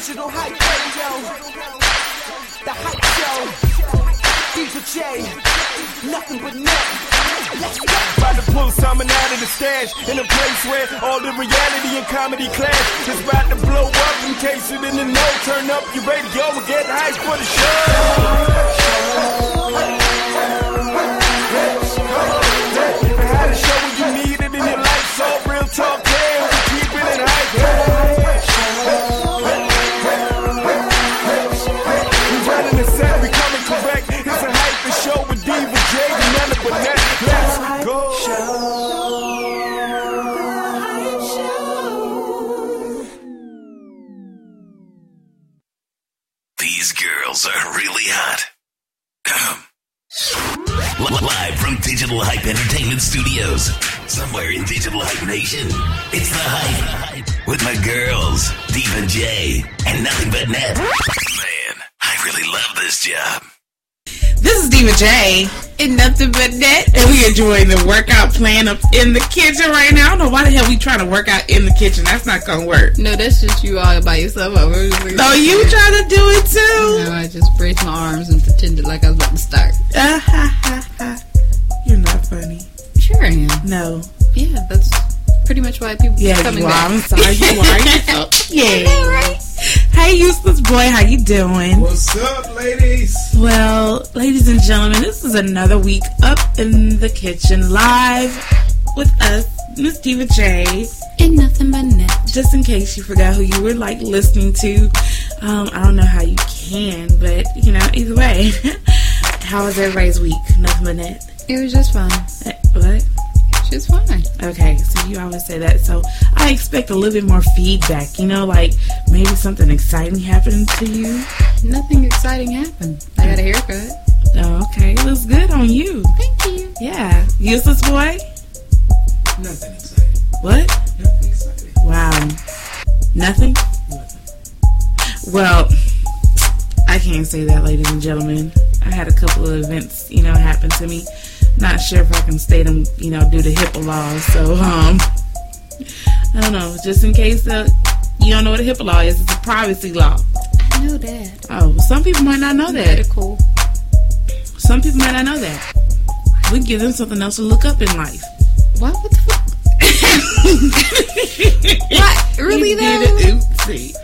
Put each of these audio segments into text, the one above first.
Digital Hype Radio. The Hype Show. Diva J. Nothing but net. Let's go. About to pull something out of the stash in a place where all the reality and comedy clash. It's about to blow up in case you didn't know. Turn up your radio and get hype for the show. Entertainment Studios, somewhere in Digital Hype Nation, it's the Hype with my girls, Diva J, and nothing but net. Man, I really love this job. This is Diva J and nothing but net, and we enjoying the workout plan up in the kitchen right now. I don't know why the hell we trying to work out in the kitchen. That's not gonna work. No, that's just you all by yourself. I was No, you trying to do it too? No, I just braced my arms and pretended like I was about to start. Ah, ha, ha, ha. You're not funny. Sure I am. No. Yeah, that's pretty much why people Yeah, keep coming you are. back. I'm sorry. You are. You're so- yeah. right? Hey, useless boy, how you doing? What's up, ladies? Well, ladies and gentlemen, this is another week up in the kitchen live with us, Miss Diva J. And nothing but net. Just in case you forgot who you were like listening to, um, I don't know how you can, but you know, either way, how was everybody's week? Nothing but net. It was just fun. Eh, What? Just fine. Okay, so you always say that. So I expect a little bit more feedback. You know, like maybe something exciting happened to you. Nothing exciting happened. I got a haircut. Oh, okay, it looks good on you. Thank you. Yeah, useless boy. Nothing exciting. What? Nothing exciting. Wow. Nothing? Nothing? Well, I can't say that, ladies and gentlemen. I had a couple of events, you know, happen to me. Not sure if I can state them, you know, due to HIPAA laws. So, um, I don't know. Just in case uh, you don't know what a HIPAA law is, it's a privacy law. I knew that. Oh, some people might not know that. Medical. Some people might not know that. We give them something else to look up in life. What? What the fuck? what? Really You did though? it. Oopsie.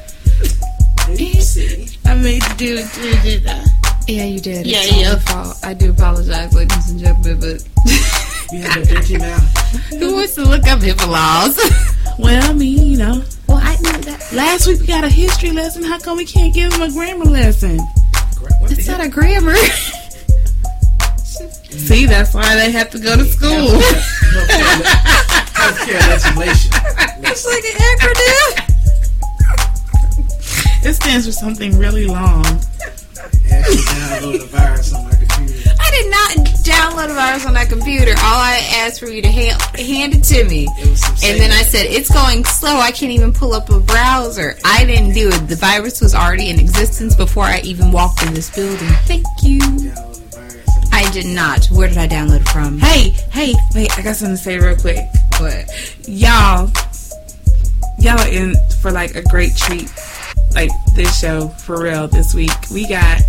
Oopsie. I made you do it too, did I? Yeah, you did. Yeah, it's yeah. your fault. I do apologize, ladies and gentlemen, but You have a dirty mouth. who wants to look up HIPAA laws? Well, I mean, you know. well, I know that. Last week we got a history lesson. How come we can't give them a grammar lesson? What It's the not a grammar. See, that's why they have to go to school. Healthcare, healthcare legislation. it's like an acronym. it stands for something really long. Actually download a virus on my computer. I did not download a virus on that computer. All I asked for you to ha- hand it to me. It And then I said, it's going slow. I can't even pull up a browser. I didn't do it. The virus was already in existence before I even walked in this building. Thank you. download a virus. on- I did not. Where did I download it from? Hey, hey, wait, I got something to say real quick. What? Y'all, y'all are in for like a great treat. Like this show, for real, this week. We got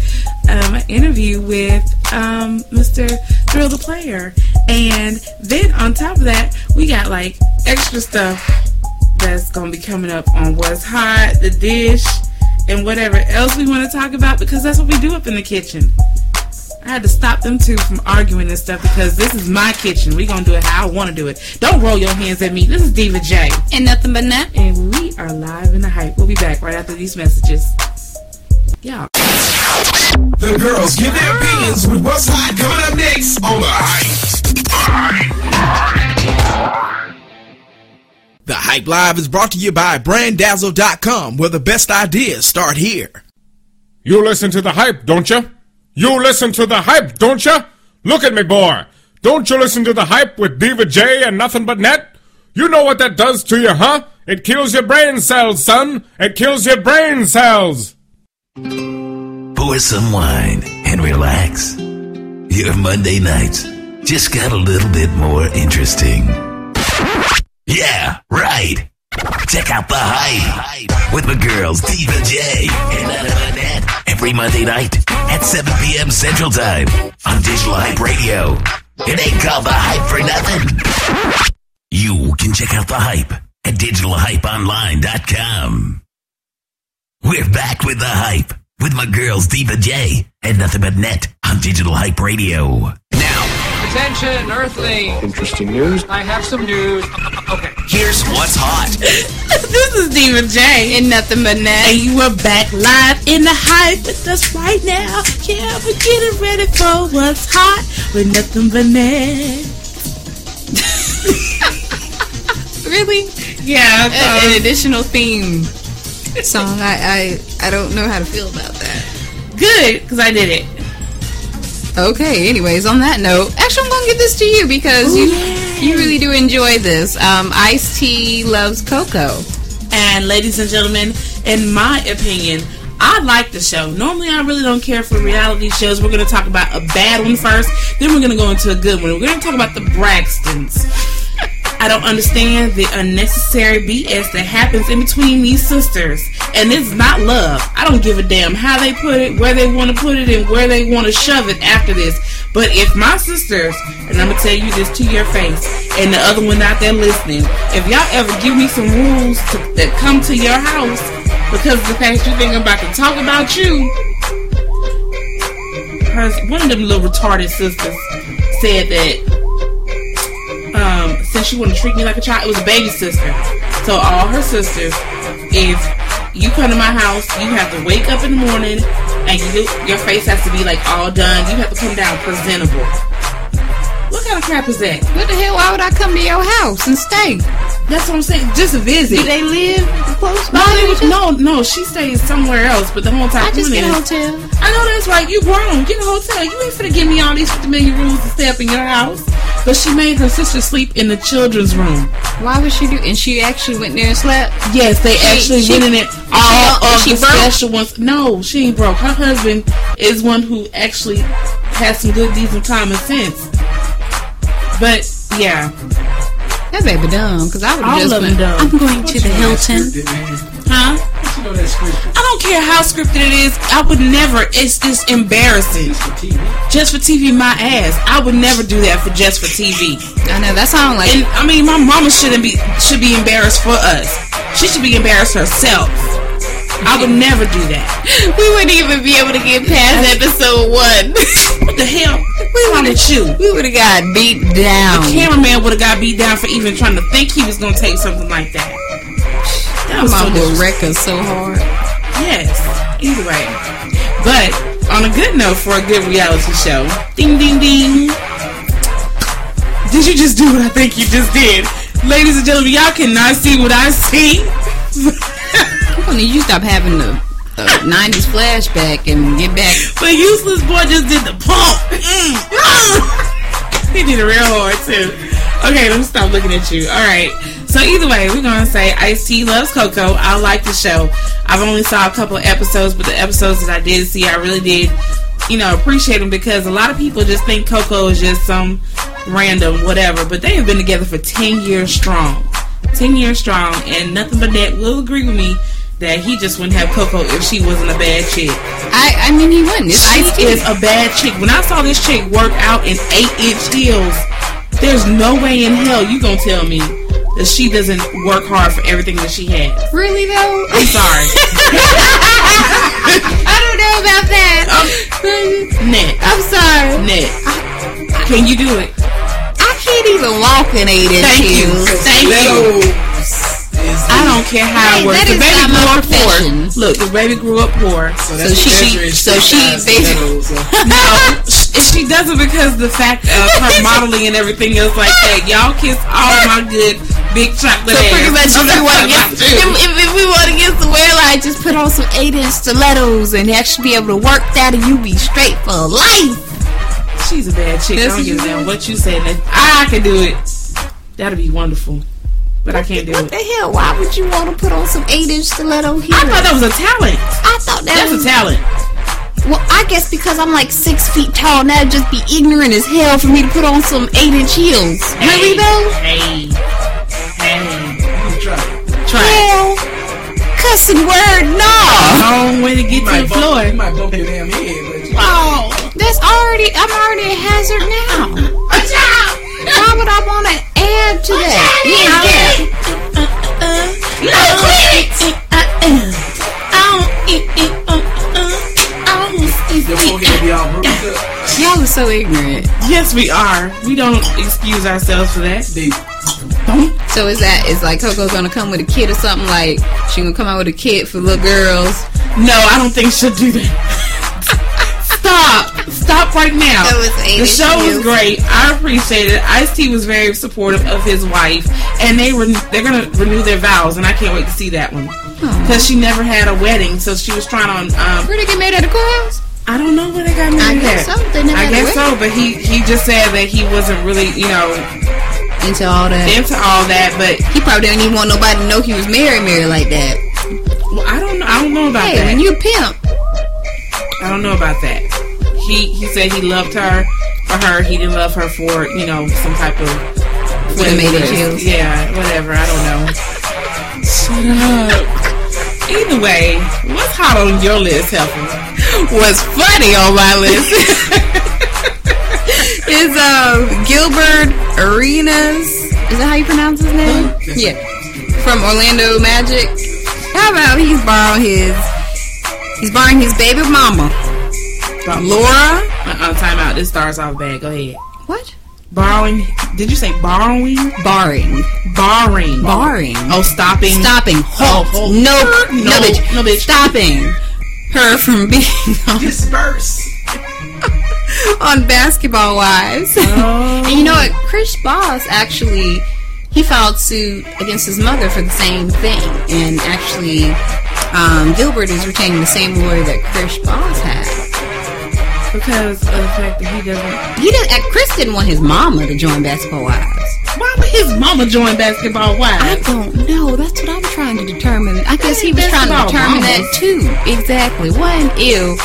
um, an interview with um, Mr. Thrill Da Playa. And then on top of that, we got like extra stuff that's to be coming up on What's Hot, The Dish, and whatever else we want to talk about because that's what we do up in the kitchen. I had to stop them two from arguing and stuff because this is my kitchen. we going to do it how I want to do it. Don't roll your hands at me. This is Diva J. And nothing but that. And we are live in the hype. We'll be back right after these messages. Yeah. The girls give their opinions with what's hot coming up next on the hype. The Hype Live is brought to you by BrandDazzle.com, where the best ideas start here. You listen to the hype, don't you? You listen to the hype, don't you? Look at me, boy. Don't you listen to the hype with Diva J and nothing but net? You know what that does to you, huh? It kills your brain cells, son. It kills your brain cells. Pour some wine and relax. Your Monday nights just got a little bit more interesting. Yeah, right. Check out The Hype with the girls, Diva J and every Monday night at 7 p.m. Central Time on Digital Hype Radio. It ain't called The Hype for nothing. You can check out The Hype at digitalhypeonline.com. We're back with The Hype with my girls, Diva J and Nothing But Net on Digital Hype Radio. Now, Attention, Earthling. Interesting news. I have some news. Okay. here's what's hot. this is Diva J. And nothing but net. And you are back live in the hype with us right now. Yeah, we're getting ready for what's hot with nothing but net. Really? Yeah, An, an additional theme song. I, I I don't know how to feel about that. good because I did it. Okay. Anyways, on that note, actually, Give this to you because Ooh, you yeah. you really do enjoy this. Um, Ice T loves Coco. And ladies and gentlemen, in my opinion, I like the show. Normally, I really don't care for reality shows. We're going to talk about a bad one first, then we're going to go into a good one. We're going to talk about the Braxtons. I don't understand the unnecessary BS that happens in between these sisters. And it's not love. I don't give a damn how they put it, where they want to put it, and where they want to shove it after this. But if my sisters, and I'm to tell you this to your face, and the other one out there listening, if y'all ever give me some rules to, that come to your house because of the fact you think I'm about to talk about you, her, one of them little retarded sisters said that um, since she wouldn't treat me like a child, it was a baby sister. So all her sisters, if you come to my house, you have to wake up in the morning and you, your face has to be like all done. You have to come down presentable. What kind of crap is that? What the hell? Why would I come to your house and stay? That's what I'm saying. Just a visit. Do they live close No, by? they no, no. She stays somewhere else, but the whole time I just get a hotel. I know that's right. You grown. Get a hotel. You ain't finna give me all these 50 million rules to stay up in your house. But she made her sister sleep in the children's room. Why would she do? And she actually went there and slept. Yes, they She- actually she- went in it. All of the broke? special ones. No, she ain't broke. Her husband is one who actually has some good deeds and common sense. But yeah, That baby dumb. Because I would All just of them dumb. I'm going to the Hilton. Huh? You know that scripted. I don't care how scripted it is. I would never. It's just embarrassing. For TV. Just for TV, my ass. I would never do that for just for TV. I know that sounds like And I mean, my mama shouldn't be should be embarrassed for us. She should be embarrassed herself. I would never do that. we wouldn't even be able to get past episode one. What the hell? We wrong with you? we would have got beat down. The cameraman would have got beat down for even trying to think he was gonna take something like that. That was so Mama will wreck us so hard. Yes. Either way. But on a good note for a good reality show, ding ding ding. Did you just do what I think you just did? Ladies and gentlemen, y'all cannot see what I see. People need you stop having the uh, 90s flashback and get back. But useless boy just did the pump. Mm. he did it real hard too. Okay, let me stop looking at you. All right. So either way, we're gonna say Ice T loves Coco. I like the show. I've only saw a couple episodes, but the episodes that I did see, I really did, you know, appreciate them because a lot of people just think Coco is just some random whatever. But they have been together for ten years strong. Ten years strong, and nothing but that will agree with me that he just wouldn't have Coco if she wasn't a bad chick. I, I mean, he wouldn't. It's She Ice is a bad chick. When I saw this chick work out in eight inch heels, there's no way in hell you gonna tell me that she doesn't work hard for everything that she has. Really though? I'm sorry. I don't know about that. Um, net, I'm sorry. net. Can you do it? I can't even walk in eight inch Thank you. heels. Thank you. I don't care how Hey, it works. The baby grew my up poor. Look, the baby grew up poor. So, So that's she- so she size basically- No, sh- she does it because the fact of her modeling and everything else like that. Y'all kiss all my good big chocolate So ass. pretty much if we want to get if, what if, if we want to get the wear line, just put on some eight inch stilettos and actually be able to work that, and you be straight for life. She's a bad chick. I That's don't what give a you damn what you say. I can do it. That'd be wonderful. But I can't do What it. the hell? Why would you want to put on some eight inch stiletto heels? I thought that was a talent. I thought that That's was a talent. Well, I guess because I'm like six feet tall, and that'd just be ignorant as hell for me to put on some eight inch heels. Really though? Hey. Hey. You try it. Try. Hell, cussing word, no. Long way to get to the floor. You might bump your damn head, Oh, that's already. I'm already a hazard now. Watch out! Why would I want to add to that? Yeah, You know, quit. Your forehead be all bruised up. y'all are so ignorant. Yes, we are. We don't excuse ourselves for that. They, So is that is like Coco gonna come with a kid or something? Like she gonna come out with a kid for little girls? No, I don't think she'll do that. Stop. Stop right now. That was eight the show was great. I appreciate it. Ice T was very supportive of his wife, and they were they're gonna renew their vows, and I can't wait to see that one because she never had a wedding, so she was trying on. Um, Where they get made at the courthouse? I don't know where they got I married guess at. so. I guess so, but he he just said that he wasn't really you know Into all that. into all that, but He probably didn't even want nobody to know he was married, married like that. well, I don't know. I don't know about Hey, that. when you pimp, I don't know about that. He he said he loved her for her. He didn't love her for you know some type of Would have made it. Yeah, whatever. I don't know. Shut up. Either way, what's hot on your list, Helper? what's funny on my list is uh, Gilbert Arenas. Is that how you pronounce his name? Yeah, from Orlando Magic. How about he's borrowing his he's borrowing his baby mama, Laura. Uh-uh, time out. This starts off bad. Go ahead. What? Borrowing. Did you say borrowing? Barring, Borrowing. barring, Oh, stopping. stopping, halt, Oh, oh. no, No, no, bitch, no, bitch. stopping her from being on, disperse. on Basketball Wives. Oh. And you know what? Chris Bosh actually he filed suit against his mother for the same thing, and actually, um, Gilbert is retaining the same lawyer that Chris Bosh had. Because of the fact that he doesn't. He didn't. Chris didn't want his mama to join Basketball Wives. Why would his mama join basketball? Wise? I don't know. That's what I'm trying to determine. I guess he was trying to determine that too. Exactly. One, ew.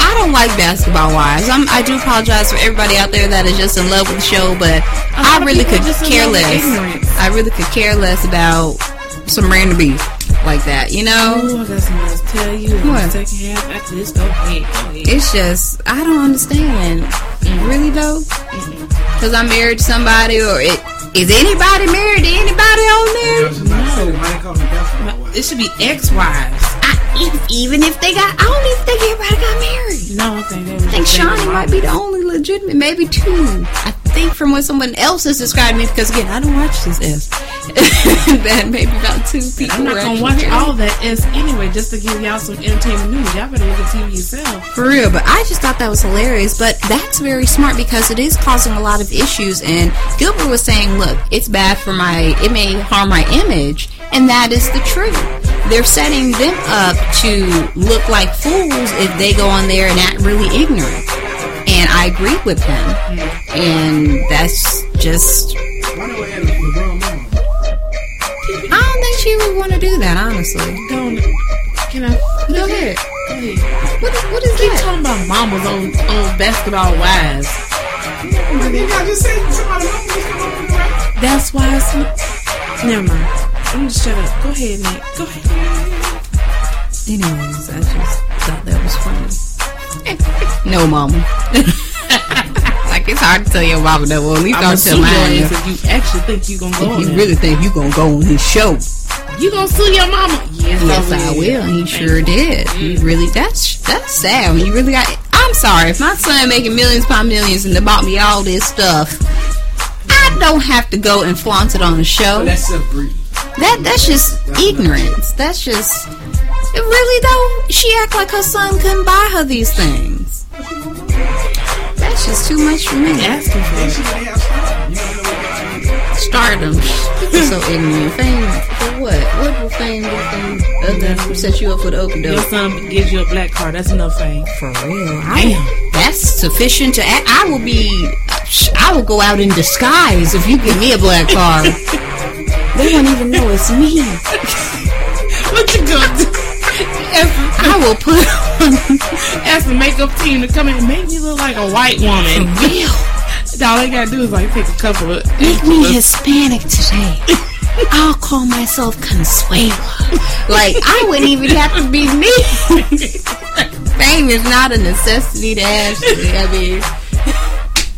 I don't like basketball wives. I'm, I do apologize for everybody out there that is just in love with the show, but I really could care less. I really could care less about some random beef like that. You know, I got something to tell you. What? second half after this, go ahead. Go ahead. it's just I don't understand. Really though, because I'm married to somebody, or it is anybody married to anybody on there? I was just about to say, why they call me basketball? It should be ex-wives. Even if they got, I don't even think everybody got married. No, I think they I think Shaunie might be the only legitimate, maybe two. I think from what someone else has described me, because again, I don't watch this S. that maybe about two people. I'm not gonna watch all that S anyway, just to give y'all some entertainment news. Y'all better look at TV yourself. For real, but I just thought that was hilarious. But that's very smart because it is causing a lot of issues. And Gilbert was saying, look, it's bad for my, it may harm my image. And that is the truth. They're setting them up to look like fools if they go on there and act really ignorant. And I agree with him. And that's just, I have LeBron mama? I don't think she would want to do that, honestly. Don't. Can I? Go ahead. Go ahead. What is, what is Keep that? talking about mamas on, on basketball wives. You got just say somebody mama just come up with the right. That's why it's. Never mind. I'm just shut up. Go ahead, Nick. Go ahead. Anyways, I just thought that was funny. no, mama. like it's hard to tell your mama that. Well, at least I'm don't tell your mine. if you actually think you gonna go on If you there. really think you gonna go on his show, You gonna sue your mama? Yes, yes, I will. And he sure did. He mm. really. That's that's sad. When you really got. I'm sorry if my son making millions upon millions and they bought me all this stuff. I don't have to go and flaunt it on the show. But that's self-breed. That that's just ignorance. That's just it really though. She act like her son couldn't buy her these things. That's just too much for me. Asking for it. should have started. You don't know what they Stardom. People so ignorant. Fame for what? What will fame do you other than set you up for the open Your son gives you a black card. That's enough fame. For real. I, that's sufficient to act. I will be. I will go out in disguise if you give me a black card. they won't even know it's me. What you gonna do? I will put on ask the makeup team to come in and make me look like a white woman. real. All they gotta do is like take a couple of. Make me Hispanic today. I'll call myself Consuela. like I wouldn't even have to be me. Fame is not a necessity to have. I mean,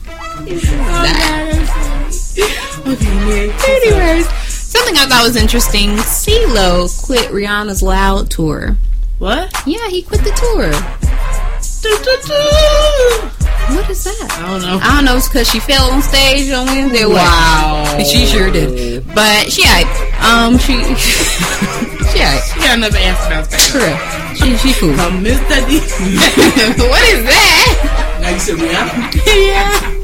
oh, it's not. Anyways, something I thought was interesting. CeeLo quit Rihanna's Loud tour. What? Yeah, he quit the tour. What is that? I don't know. I don't know. It's because she fell on stage on Wednesday. What? Wow. She sure did. But she, alright. um, she, she, alright. She got another answer about that. For. She, she cool. Mr. D. what is that? Now you said Rihanna. yeah.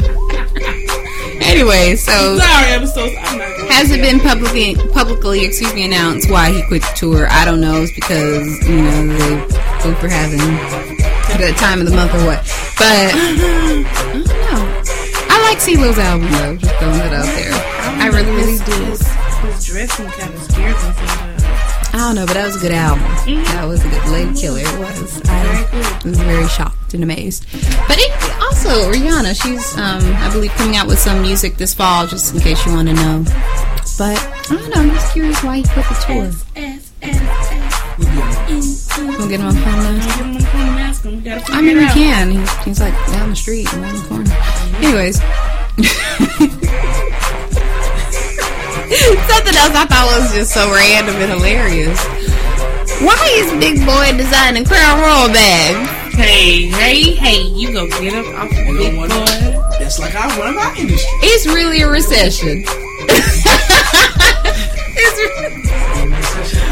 Anyway, so Sorry, I'm so I'm not has it been publicly publicly excuse me announced why he quit the tour? I don't know. It's because you know they both were having the time of the month or what. But I don't know. I like CeeLo's album though. Just throwing it out there. I really, really do. His, his dressing kind of scares me sometimes. I don't know, but that was a good album. That was a good Lady Killer. It was. I was very shocked and amazed. But it, also Rihanna, she's um, I believe coming out with some music this fall, just in case you want to know. But I don't know. I'm just curious why he quit the tour. We'll get him on phone now. Get him on the phone and ask him. We gotta I mean, we can. He's, he's like down the street, around the corner. Anyways. Something else I thought was just so random and hilarious. Why is Big Boi designing Crown Royal bags? Hey, hey, hey, you go get up off the Ain't big no one- boy. That's like I run my industry. It's really a recession. it's re-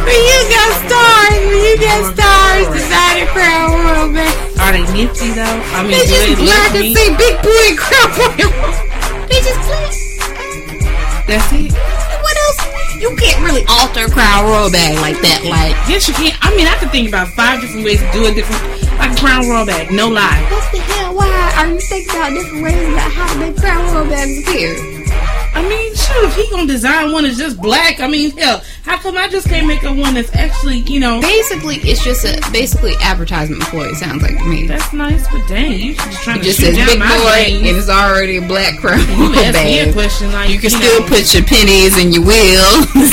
when you got stars, when you got stars designing Crown Royal bags. Are they nifty though? I mean, They do just they black look and neat? say Big Boi Crown Royal. They just black. That's it. You can't really alter Crown Royal bag like that. Like, Yes, you can. I mean, I could think about five different ways to do it different. Like crown royal bag, no lie. what the hell? Why are you thinking about different ways about how to make Crown Royal bags appear? I mean, shoot, if he gonna design one that's just black, I mean, hell, how come I just can't make a one that's actually, you know, Basically, it's just a basically advertisement ploy. It sounds like to me. that's nice, but dang, you just trying It to just shoot says down Big my Boy, and it's already a black Crown You ask me a question like You can you still know, put your pennies and your wheels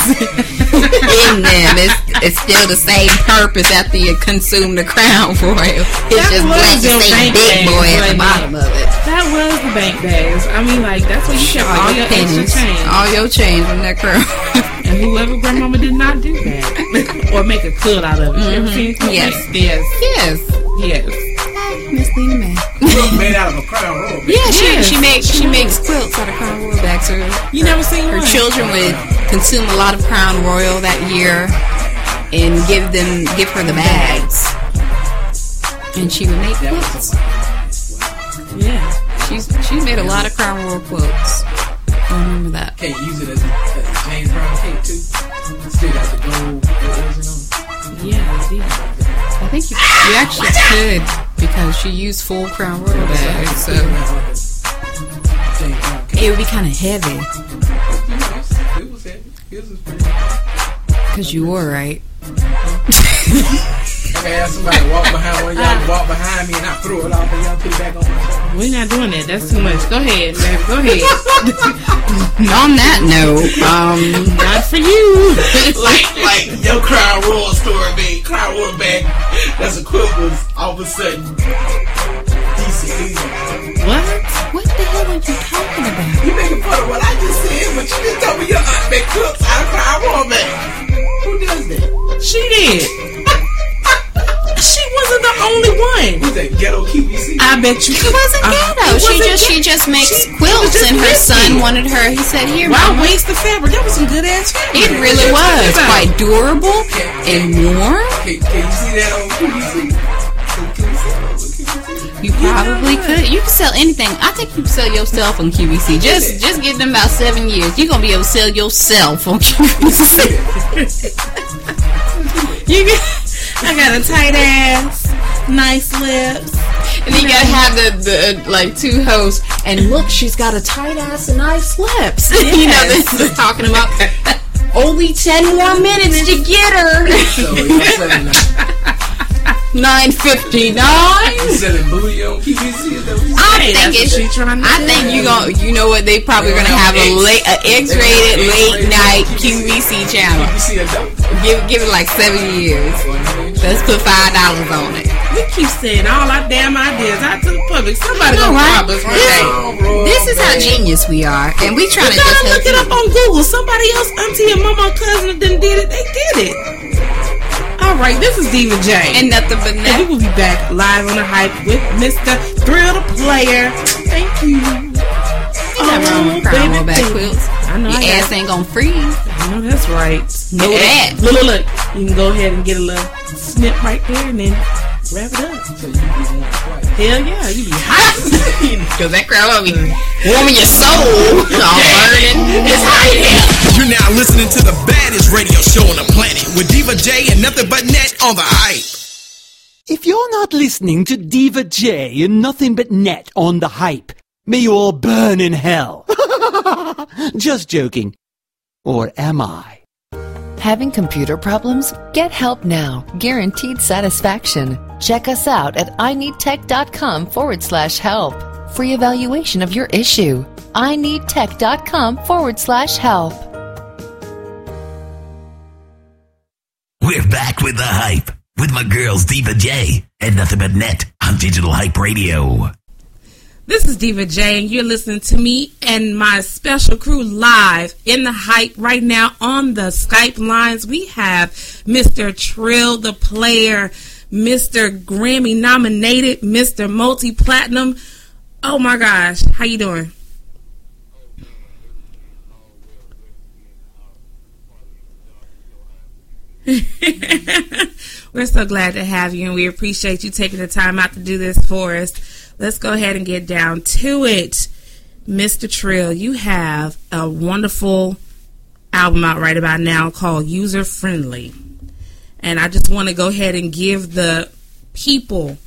in them. It's, it's still the same purpose after you consume the crown royal. It's That just black say bank big boy at the bottom of it. That was the bank bags. I mean, like that's where you kept all, All your your extra change. all your change from that crown. and whoever grandmama did not do that or make a cut out of it. You ever mm-hmm. seen it? Yes. yes, yes, yes. Miss Lena May. made out of a crown royal. baby. Yeah, she Yes. she makes she makes quilts out of crown royal bags. Her, You never seen her one? children would consume a lot of crown royal that year and give them give her the bags, and she would make quilts. She's she's made a lot of crown royal quotes. I remember that. Can't use it as a, as a James Brown cake too. Still got the gold icing on it. Yeah. I think you, you actually could because she used full crown royal bags, so Still got like a James Brown cake. it would be kind of heavy It was heavy. It was pretty. because you were right. I somebody walk behind one of y'all walk behind me and I throw it off and y'all put it back on. We're not doing that. That's too much. Go ahead, baby. Go ahead. On that note, um, not for you. like like your crown royal story, man. Crown royal back. That's a quilt was all of a sudden decent. decent. what? what the hell are you talking about? You making fun of what I just said, but you just told me your aunt make quilts out of crown royal bag. Who does that? She did. She wasn't the only one. Who's that ghetto QVC? I bet you. She wasn't ghetto. it she wasn't just she just makes She- quilts, just and her risky. son wanted her. He said, "Here, Why mama." waste the fabric? That was some good ass fabric. It really What you was talking quite durable and warm. Can, can you see that on QVC? Can, can you see that? You probably could. You can sell anything. I think you can sell yourself on QVC. Just just give them about seven years. You're gonna be able to sell yourself on QVC. You get, I got a tight ass, nice lips. And then you gotta have the, the like two hosts. And look, she's got a tight ass and nice lips. you know, this is talking about only ten more minutes to get her. So you're saying that Nine fifty nine. You selling booty on QVC? Is that what you I think that's what it's. she trying to I think you gon' You know what? They probably gonna have a late, a X-rated late night QVC channel. You see? Give give it like seven years. Let's put five dollars on it. We keep saying all our damn ideas out to the public. Somebody know, gonna right? rob us one This- day. This is how genius we are, and we trying to You just gotta look it up on Google. Somebody else, auntie and mama, cousin, done did it. They did it. All right, this is Diva J. and nothing but And we will be back live on the hype with Mr. Thrill Da Playa. Thank you. Nothing oh, with baby, back quilts. I know Your I ass ain't gonna freeze. I know that's right. Know that. Look, look, look. You can go ahead and get a little snip right there and then wrap it up. So you be. Hell yeah, you be hot. Cause that crowd will be warming your soul. All burning. It's hot here. You're now listening to the baddest radio show on the planet with Diva J and nothing but net on the hype. If you're not listening to Diva J and nothing but net on the hype, may you all burn in hell. Just joking. Or am I? Having computer problems? Get help now. Guaranteed satisfaction. Check us out at ineedtech.com forward slash help. Free evaluation of your issue. ineedtech.com forward slash help. We're back with the hype with my girls Diva J and nothing but net on Digital Hype Radio. This is Diva J, and you're listening to me and my special crew live in the hype right now on the Skype lines. We have Mr. Thrill Da Playa, Mr. Grammy nominated, Mr. Multi Platinum. Oh my gosh, how you doing? We're so glad to have you, and we appreciate you taking the time out to do this for us. Let's go ahead and get down to it. Mr. Thrill, you have a wonderful album out right about now called User Friendly. And I just want to go ahead and give the people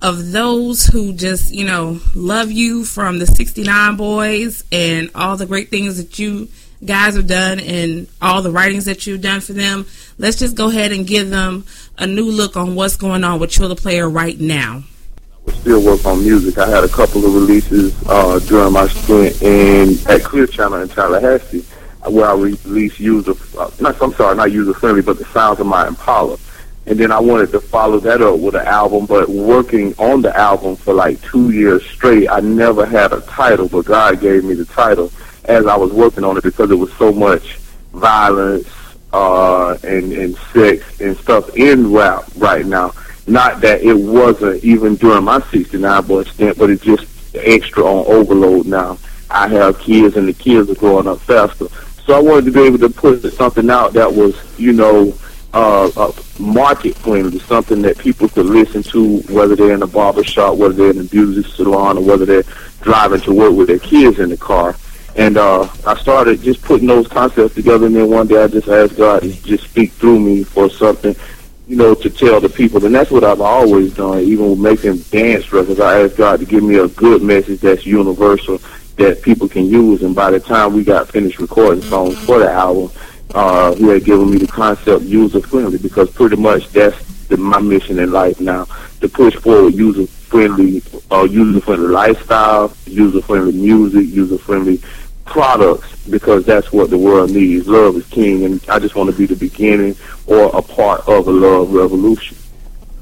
of those who just, you know, love you from the 69 Boys and all the great things that you guys have done and all the writings that you've done for them. Let's just go ahead and give them a new look on what's going on with Thrill Playa right now. Still work on music. I had a couple of releases uh, during my stint in at Clear Channel in Tallahassee, where I released user, uh, not I'm sorry, not user friendly, but the sounds of my Impala. And then I wanted to follow that up with an album, but working on the album for like two years straight, I never had a title, but God gave me the title as I was working on it because it was so much violence uh, and and sex and stuff in rap right now. Not that it wasn't even during my 69 boy stint, but it's just extra on overload now. I have kids and the kids are growing up faster. So I wanted to be able to put something out that was, you know, uh, uh, market friendly, something that people could listen to, whether they're in a barber shop, whether they're in a beauty salon, or whether they're driving to work with their kids in the car. And uh, I started just putting those concepts together, and then one day I just asked God to just speak through me for something, you know, to tell the people. And that's what I've always done, even with making dance records. I asked God to give me a good message that's universal that people can use. And by the time we got finished recording songs for the album, uh, he had given me the concept user friendly because pretty much that's the, my mission in life now to push forward user friendly, uh, user friendly lifestyle, user friendly music, user friendly products because that's what the world needs. Love is king, and I just want to be the beginning or a part of a love revolution.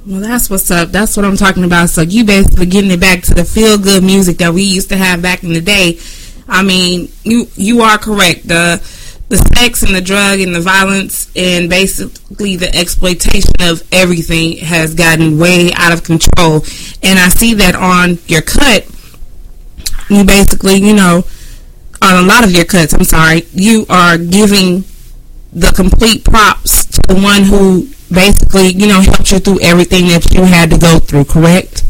Well, that's what's up. That's what I'm talking about. So you basically getting it back to the feel good music that we used to have back in the day. I mean, you you are correct. The the sex and the drug and the violence and basically the exploitation of everything has gotten way out of control. And I see that on your cut. You basically, you know, on a lot of your cuts, I'm sorry, you are giving the complete props to the one who basically, you know, helped you through everything that you had to go through, correct?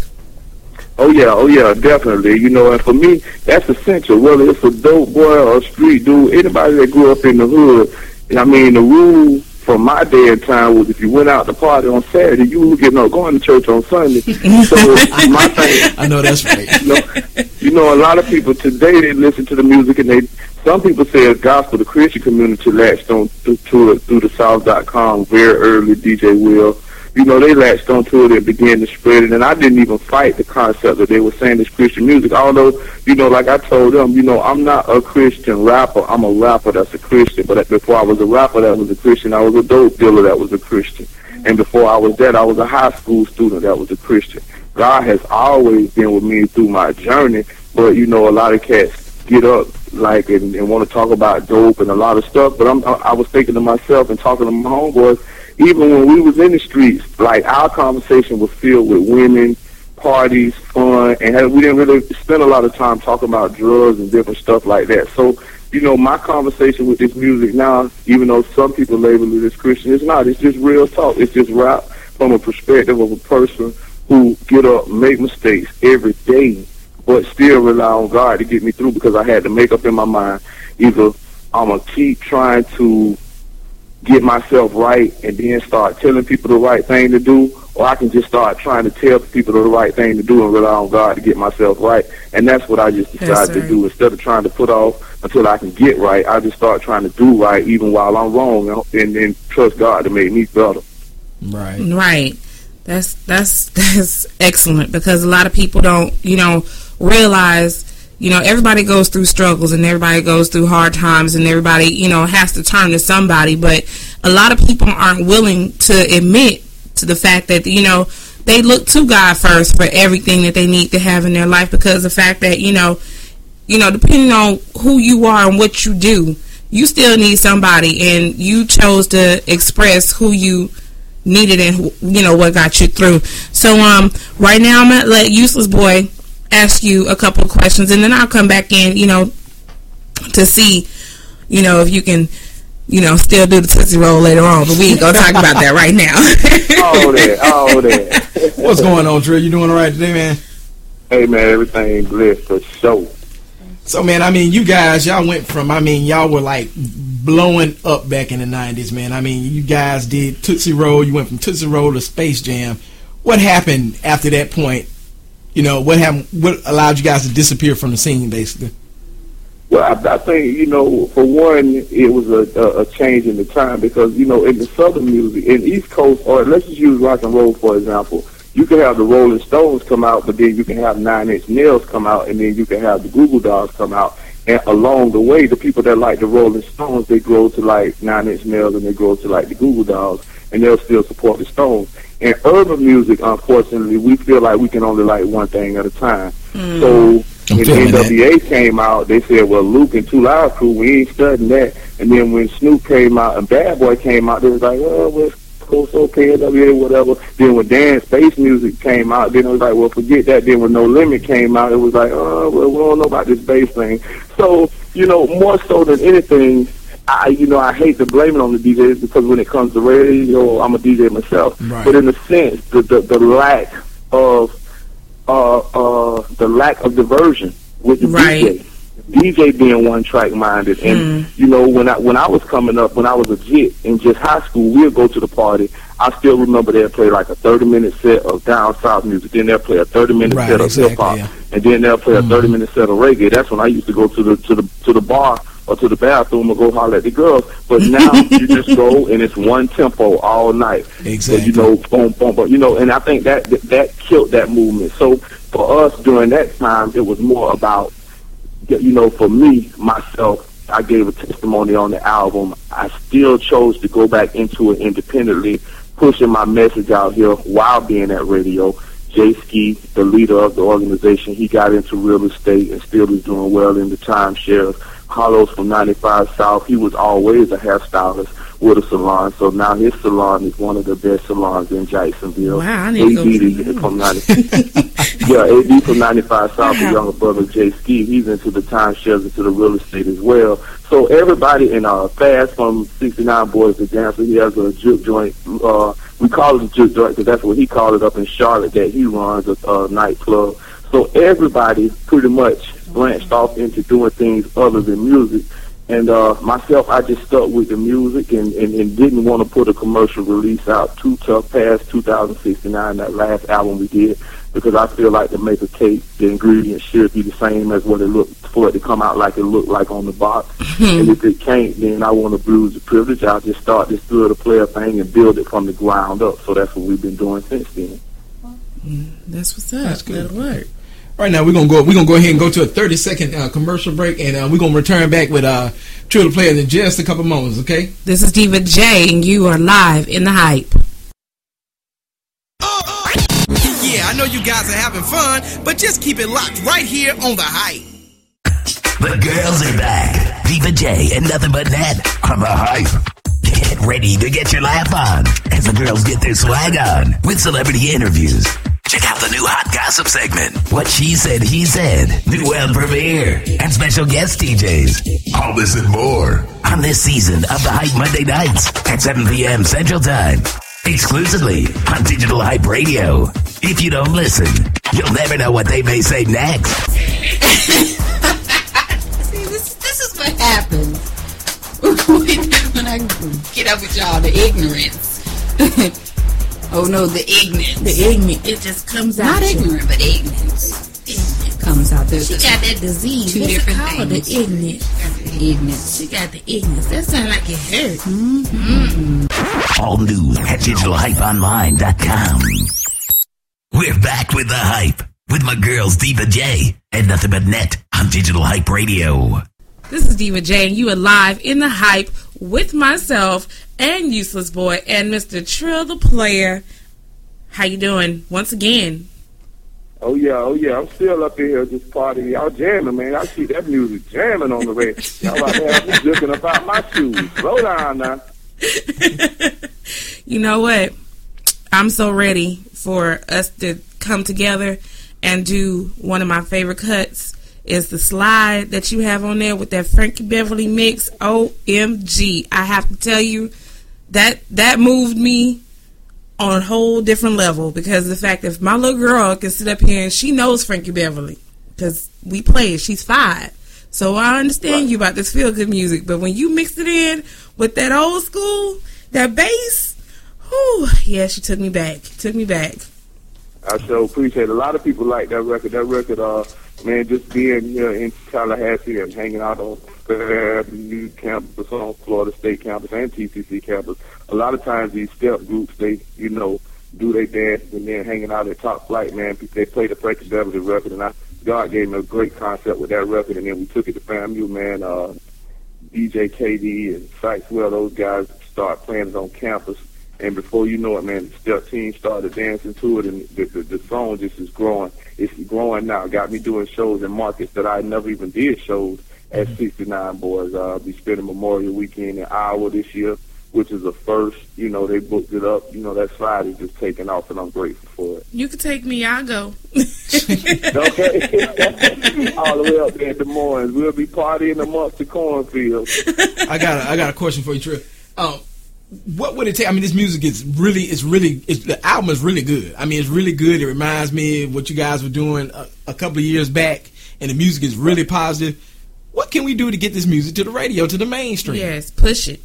Oh yeah, oh yeah, definitely. You know, and for me, that's essential. Whether it's a dope boy or a street dude, anybody that grew up in the hood. And I mean, the rule from my day and time was if you went out to party on Saturday, you were getting up going to church on Sunday. so my thing, I know that's right. you know, you know, a lot of people today they listen to the music and they. Some people say it's gospel. The Christian community latched on to, to it through the South.com very early. DJ Will, you know, they latched onto it and began to spread it. And I didn't even fight the concept that they were saying it's Christian music. Although, you know, like I told them, you know, I'm not a Christian rapper. I'm a rapper that's a Christian. But before I was a rapper that was a Christian, I was a dope dealer that was a Christian. And before I was that, I was a high school student that was a Christian. God has always been with me through my journey. But, you know, a lot of cats get up like and, and want to talk about dope and a lot of stuff. But I'm, I was thinking to myself and talking to my homeboys, even when we was in the streets, like our conversation was filled with women, parties, fun, and we didn't really spend a lot of time talking about drugs and different stuff like that. So, you know, my conversation with this music now, even though some people label it as Christian, it's not. It's just real talk. It's just rap from a perspective of a person who get up, make mistakes every day, but still rely on God to get me through because I had to make up in my mind either I'm gonna keep trying to get myself right and then start telling people the right thing to do, or I can just start trying to tell people the right thing to do and rely on God to get myself right. And that's what I just decided to do. Instead of trying to put off until I can get right, I just start trying to do right even while I'm wrong and then trust God to make me better. Right. Right. That's that's that's excellent because a lot of people don't, you know, realize you know everybody goes through struggles and everybody goes through hard times and everybody you know has to turn to somebody. But a lot of people aren't willing to admit to the fact that you know they look to God first for everything that they need to have in their life because the fact that you know you know depending on who you are and what you do you still need somebody and you chose to express who you needed and you know what got you through. So um right now I'm gonna let useless boy ask you a couple of questions and then I'll come back in, you know, to see, you know, if you can, you know, still do the Tootsie Roll later on. But we ain't going to talk about that right now. oh, that. Oh, that. What's going on, Drew? You doing all right today, man? Hey, man, everything blessed for sure. So, man, I mean, you guys, y'all went from, I mean, y'all were like blowing up back in the 90s, man. I mean, you guys did Tootsie Roll. You went from Tootsie Roll to Space Jam. What happened after that point you know, what happened? What allowed you guys to disappear from the scene, basically? Well, I, I think you know, for one, it was a, a, a change in the time because you know, in the southern music, in East Coast, or let's just use rock and roll for example. You can have the Rolling Stones come out, but then you can have Nine Inch Nails come out, and then you can have the Google Goo Dolls come out. And along the way, the people that like the Rolling Stones, they grow to like Nine Inch Nails, and they grow to like the Google Goo Dolls, and they'll still support the Stones. In urban music, unfortunately, we feel like we can only like one thing at a time. Mm. So when NWA that. came out, they said, "Well, Luke and Two Live Crew, we ain't studying that." And then when Snoop came out and Bad Boy came out, they was like, "Oh, well, Coast okay, NWA, whatever." Then when dance bass music came out, then it was like, "Well, forget that." Then when No Limit came out, it was like, "Oh, well, we don't know about this bass thing." So you know, more so than anything, I, you know, I hate to blame it on the DJs because when it comes to radio, I'm a DJ myself. Right. But in a sense, the, the the lack of uh uh the lack of diversion with the right. DJ. DJ being one track minded, and mm. you know when I when I was coming up, when I was a jit in just high school, we'd go to the party. I still remember they'd play like a thirty minute set of down south music, then they'll play a thirty minute right, set of exactly, hip hop, yeah. and then they'll play mm. a thirty minute set of reggae. That's when I used to go to the to the to the bar or to the bathroom or go holler at the girls. But now you just go and it's one tempo all night. Exactly. So, you know, boom, boom, boom. You know, and I think that, that that killed that movement. So for us during that time, it was more about, you know, for me myself. I gave a testimony on the album. I still chose to go back into it independently, pushing my message out here while being at radio. Jay Ski, the leader of the organization, he got into real estate and still is doing well in the timeshare Carlos from 95 South, he was always a hairstylist with a salon. So now his salon is one of the best salons in Jacksonville. Wow, I need AD from 90, yeah, AD from 95 South, the younger brother Jay Ski, he's into the timeshares, into the real estate as well. So everybody in uh, Fast from 69 Boys to Dancer, he has a juke joint. Uh, we call it a juke joint because that's what he called it up in Charlotte that he runs a, a nightclub. So everybody pretty much branched off into doing things other than music. And uh, myself, I just stuck with the music and, and, and didn't want to put a commercial release out too tough past 2069, that last album we did, because I feel like to make a cake, the ingredients should be the same as what it looked for it to come out like it looked like on the box. and if it can't, then I want to bruise the privilege. I'll just start this through the player thing and build it from the ground up. So that's what we've been doing since then. That's what's up. That's good. That'll work. Right now, we're gonna go. We're gonna go ahead and go to a thirty second uh, commercial break, and uh, we're gonna return back with uh, True the Players in just a couple moments. Okay. This is Diva J, and you are live in the hype. Yeah, I know you guys are having fun, but just keep it locked right here on the hype. The girls are back. Diva J and nothing but Ned on the hype. Get ready to get your laugh on as the girls get their swag on with celebrity interviews. Check out the new hot gossip segment. What she said, he said. New world premiere and special guest DJs. All this and more on this season of the Hype Monday nights at 7 p.m. Central Time. Exclusively on Digital Hype Radio. If you don't listen, you'll never know what they may say next. See, this this is what happens when, when I get up with y'all. The ignorance. oh no, the ignorance. The ignorant. It just comes out. Not you. ignorant, but ignorance. Ignorant comes out. There's She got that disease. Two What's it different called? things. The ignorant. ignorance. She got the ignorance. That sounds like it hurt. Mm-hmm. All news at digitalhypeonline.com. We're back with the hype with my girls Diva J and nothing but net on Digital Hype Radio. This is Diva J, and you are live in the hype with myself and Useless Boy and Mr. Thrill Da Playa. How you doing? Once again. Oh yeah, oh yeah. I'm still up in here just partying. Y'all jamming, man. I see that music jamming on the radio. Y'all out there just looking about my shoes. Slow down now. You know what? I'm so ready for us to come together and do one of my favorite cuts. Is the slide that you have on there with that Frankie Beverly mix? OMG! I have to tell you that that moved me on a whole different level because the fact that if my little girl can sit up here and she knows Frankie Beverly because we play it, she's five. So I understand you about this feel good music, but when you mix it in with that old school, that bass, whew, yeah, she took me back. Took me back. I so appreciate it. A lot of people like that record. That record, uh, man, just being here in Tallahassee and hanging out on the new campus, on Florida State campus and TCC campus. A lot of times these step groups, they, you know, do their dance and then hanging out at Top Flight, man. They play the Frankie Beverly record, and I, God gave me a great concept with that record, and then we took it to FAMU, man. Uh, DJ KD and Sykeswell, those guys start playing it on campus. And before you know it, man, the step team started dancing to it, and the, the, the song just is growing. It's growing now. Got me doing shows in markets that I never even did shows at 69 Boys. Uh, I'll be spending Memorial Weekend in Iowa this year, which is a first. You know, they booked it up. You know, that slide is just taking off, and I'm grateful for it. You can take me, I'll go. Okay, all the way up there in Des Moines. We'll be partying amongst the cornfields. I got a, I got a question for you, Thrill. Um, what would it take? I mean, this music is really, it's really, it's, the album is really good. I mean, it's really good. It reminds me of what you guys were doing a, a couple of years back, and the music is really positive. What can we do to get this music to the radio, to the mainstream? Yes, push it.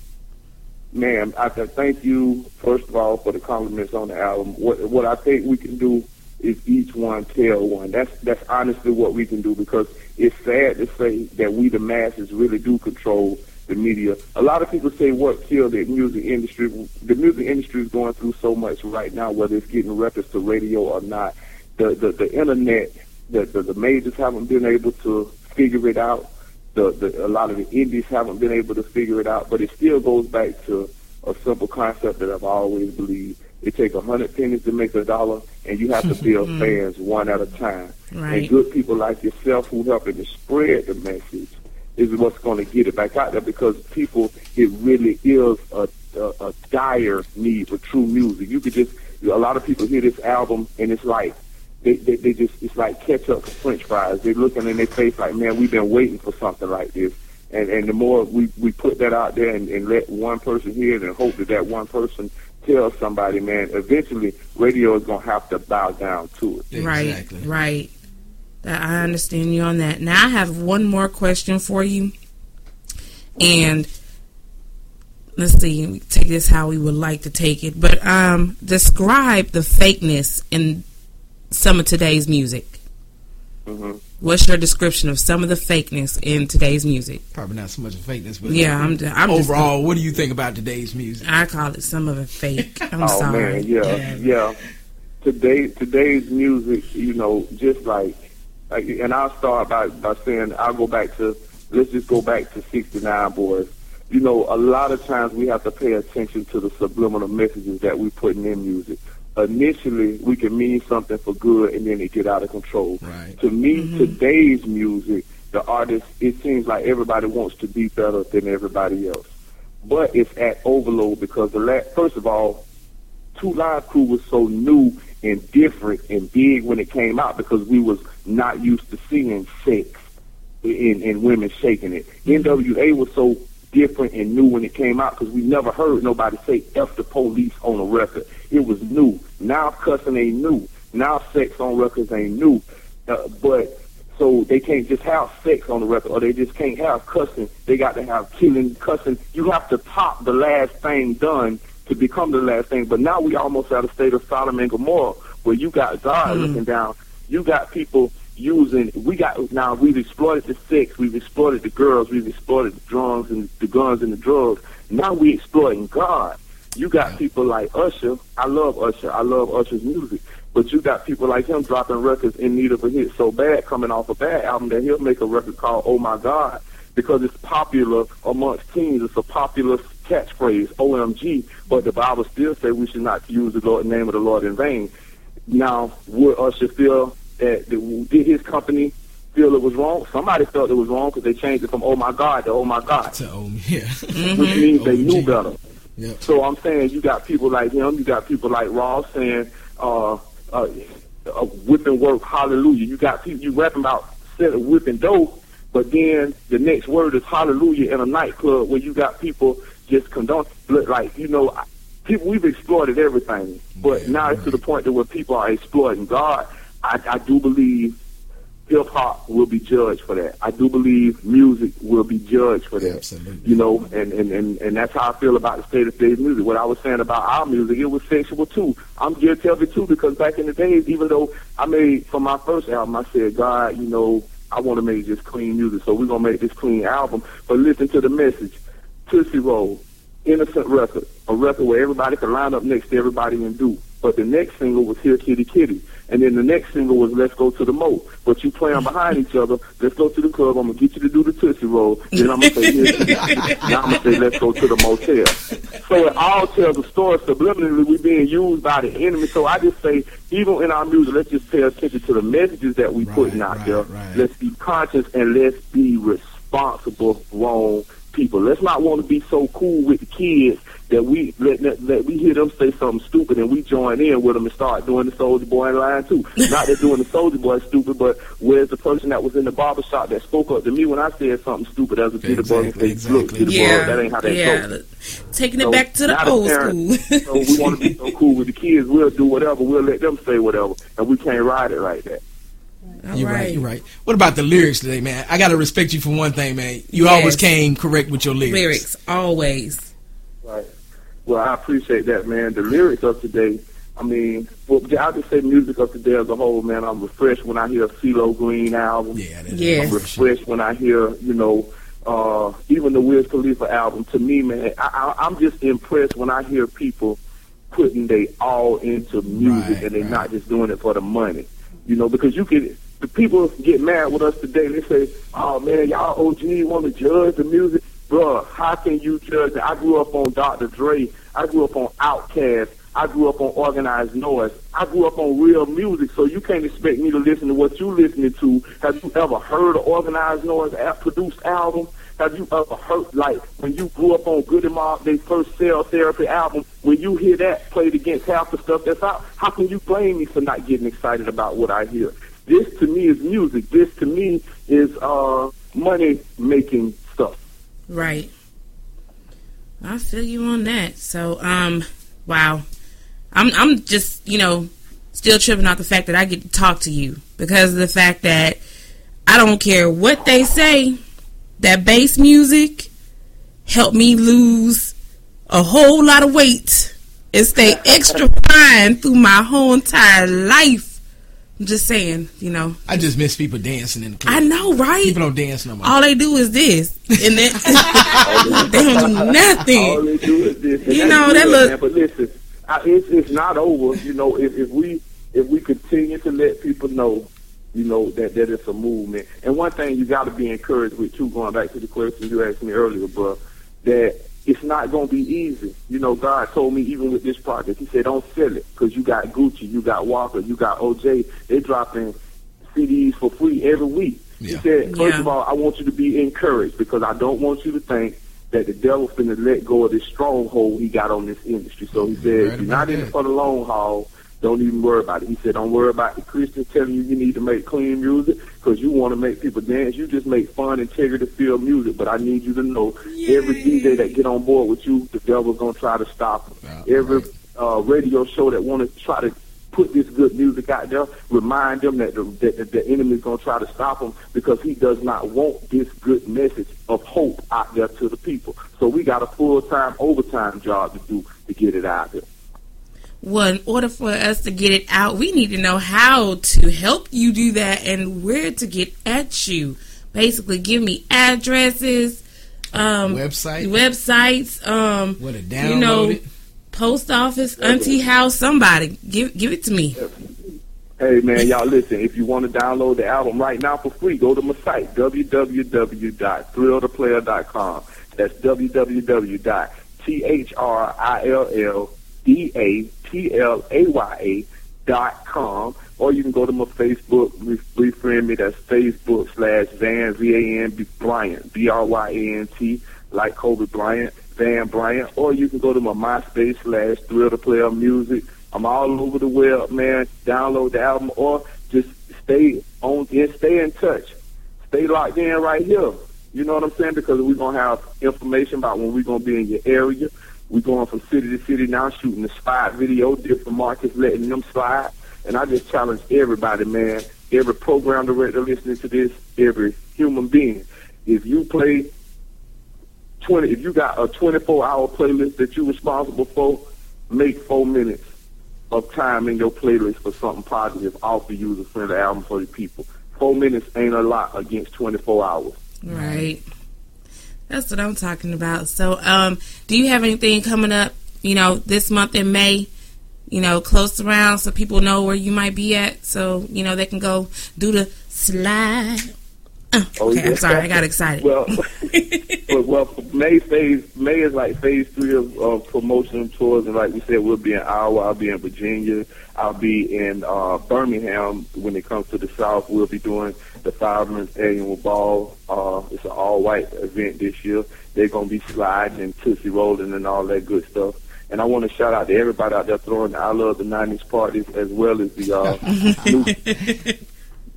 Man, I can thank you first of all for the compliments on the album. What what I think we can do is each one tell one. That's that's honestly what we can do because it's sad to say that we the masses really do control the media. A lot of people say what killed the music industry. The music industry is going through so much right now, whether it's getting records to radio or not. The the, the internet, the, the the majors haven't been able to figure it out. The, the a lot of the indies haven't been able to figure it out. But it still goes back to a simple concept that I've always believed. It takes a hundred pennies to make a dollar, and you have to build mm-hmm. fans one at a time. Right. And good people like yourself who helping to spread the message is what's going to get it back out there because people, it really is a, a, a dire need for true music. You could just, a lot of people hear this album and it's like, they, they, they just, it's like ketchup for french fries. They're looking in their face like, man, we've been waiting for something like this. And, and the more we, we put that out there and, and let one person hear it and hope that that one person tells somebody, man, eventually radio is going to have to bow down to it. Right, right. That I understand you on that. Now I have one more question for you, and let's see, take this how we would like to take it, but um, describe the fakeness in some of today's music. Mhm. What's your description of some of the fakeness in today's music? Probably not so much of fakeness, but Yeah, I'm- I'm just- overall. what do you think about today's music? I call it some of it fake. I'm oh sorry. man, yeah, yeah. Today, today's music, you know, just like, like, and I'll start by by saying I'll go back to let's just go back to '69, boys. You know, a lot of times we have to pay attention to the subliminal messages that we putting in music. Initially, we can mean something for good, and then it get out of control. Right. To me, mm-hmm. today's music, the artist, it seems like everybody wants to be better than everybody else. But it's at overload because the la- first of all, Two Live Crew was so new and different and big when it came out because we was not used to seeing sex and, and women shaking it. NWA was so different and new when it came out because we never heard nobody say F the police on a record. It was new. Now cussing ain't new. Now sex on records ain't new. Uh, but so they can't just have sex on the record or they just can't have cussing. They got to have killing, cussing. You have to top the last thing done to become the last thing. But now we almost at a state of Sodom and Gomorrah where you got God hmm. looking down. You got people using. We got now. We've exploited the sex. We've exploited the girls. We've exploited the drums and the guns and the drugs. Now we exploiting God. You got people like Usher. I love Usher. I love Usher's music. But you got people like him dropping records in need of a hit so bad, coming off a bad album that he'll make a record called "Oh My God" because it's popular amongst teens. It's a popular catchphrase, OMG. But the Bible still say we should not use the Lord, name of the Lord in vain. Now, would Usher feel that did his company feel it was wrong? Somebody felt it was wrong because they changed it from "Oh my God" to "Oh my God," To, oh, yeah. which means they knew better. Yep. So I'm saying you got people like him, you got people like Ross saying, uh, uh, uh, whipping work, hallelujah. You got people you rapping about set of whipping dope, but then the next word is hallelujah in a nightclub where you got people just condone, like you know, people we've exploited everything, but now it's to the point that where people are exploiting God. I, I do believe hip hop will be judged for that. I do believe music will be judged for that. Absolutely. You know, and, and, and, and that's how I feel about the state of today's music. What I was saying about our music, it was sexual too. I'm guilty of it too because back in the days, even though I made for my first album, I said, God, you know, I want to make just clean music, so we're gonna make this clean album. But listen to the message. Tootsie Roll, innocent record, a record where everybody can line up next to everybody and do. But the next single was Here Kitty Kitty. And then the next single was Let's Go to the Mo. But you playing behind each other, let's go to the club, I'm gonna get you to do the Tootsie Roll. Then I'm gonna say Here Kitty Kitty. Now I'm gonna say let's go to the motel. So it all tells a story subliminally we being used by the enemy. So I just say, even in our music, let's just pay attention to the messages that we putting out there. Let's be conscious and let's be responsible grown people. Let's not want to be so cool with the kids that we let, let, let we hear them say something stupid and we join in with them and start doing the soldier boy line too. not that doing the soldier boy is stupid, but where's the person that was in the barber shop that spoke up to me when I said something stupid as a get bug and say, look, get the bug, that ain't how that yeah. goes. Taking it So, back to the old parents- school. so we want to be so cool with the kids. We'll do whatever. We'll let them say whatever, and we can't ride it like that. You're right. You're right. What about the lyrics today, man? I gotta respect you for one thing, man. You Yes. always came correct with your lyrics. Lyrics, always. Right. Well, I appreciate that, man. The lyrics of today, I mean, well, I'll just say music of today as a whole, man. I'm refreshed when I hear a CeeLo Green album. Yeah, Yes. I'm refreshed when I hear, you know, uh, even the Wiz Khalifa album. To me, man, I, I, I'm just impressed when I hear people putting they all into music and they're not just doing it for the money. You know, because you can, the people get mad with us today. They say, "Oh man, y'all OG want to judge the music." Bruh, how can you judge? I grew up on Dr. Dre. I grew up on Outkast. I grew up on Organized Noise. I grew up on real music, so you can't expect me to listen to what you listening to. Have you ever heard an Organized Noise produced album? Have you ever hurt like, when you grew up on Goodie Mob, their first Cell Therapy album, when you hear that played against half the stuff that's out, how can you blame me for not getting excited about what I hear? This to me is music. This to me is uh, money making stuff. Right. I feel you on that. So, um, wow. I'm I'm just, you know, still tripping out the fact that I get to talk to you because of the fact that I don't care what they say, that bass music helped me lose a whole lot of weight and stay extra fine through my whole entire life. I'm just saying, you know. I just miss people dancing in the club. I know, right? People don't dance no more. All they do is this, and then they don't do nothing. All they do is this. You know, that good, look- Man, but listen, I, it's, it's not over. You know, if, if we if we continue to let people know, you know, that that it's a movement. And one thing you got to be encouraged with too. Going back to the question you asked me earlier, bro, that it's not going to be easy. You know, God told me even with this project, He said, don't sell it because you got Gucci, you got Waka, you got OJ. They dropping CDs for free every week. He said, first Yeah. of all, I want you to be encouraged because I don't want you to think that the devil finna let go of this stronghold he got on this industry. So he said, if you're not in it for the long haul, don't even worry about it. He said, don't worry about the Christians telling you you need to make clean music because you want to make people dance. You just make fun, integrity-filled music. But I need you to know every DJ that get on board with you, the devil's going to try to stop them. Every uh, radio show that want to try to put this good music out there, remind them that the, that the, the enemy's going to try to stop them because he does not want this good message of hope out there to the people. So we got a full-time, overtime job to do to get it out there. Well, in order for us to get it out, we need to know how to help you do that and where to get at you. Basically, give me addresses, um, Website. websites, um, Where to you know, download it. post office, auntie house, somebody. Give give it to me. Hey man, y'all listen. If you want to download the album right now for free, go to my site www.thrilltheplayer.com. That's www.thrilltheplayer dot com. Or you can go to my Facebook, re- befriend me. That's Facebook slash Van V A N Bryant B R Y A N T like Kobe Bryant Van Bryant. Or you can go to my MySpace slash Thrill the Player Music. I'm all over the web, man. Download the album or just stay on and stay in touch. Stay locked in right here. You know what I'm saying? Because we're gonna have information about when we're gonna be in your area. We're going from city to city now, shooting the spot video, different markets, letting them slide. And I just challenge everybody, man, every program director listening to this, every human being. If you play 20, if you got a 24 hour playlist that you're responsible for, make four minutes of time in your playlist for something positive off the user friendly album for the people. Four minutes ain't a lot against 24 hours. Right. That's what I'm talking about. So, um, do you have anything coming up, you know, this month in May, you know, close around so people know where you might be at so, you know, they can go do the slide? Uh, Oh, okay, I'm sorry. I got excited. Well, but, well, May phase May is like phase three of, of promotional tours, and like we said, we'll be in Iowa, I'll be in Virginia, I'll be in uh, Birmingham. When it comes to the South, we'll be doing the Five Fireman's Annual Ball. Uh, it's an all-white event this year. They're gonna be sliding and tootsie rolling and all that good stuff. And I want to shout out to everybody out there throwing the I Love the '90s parties, as well as the uh, new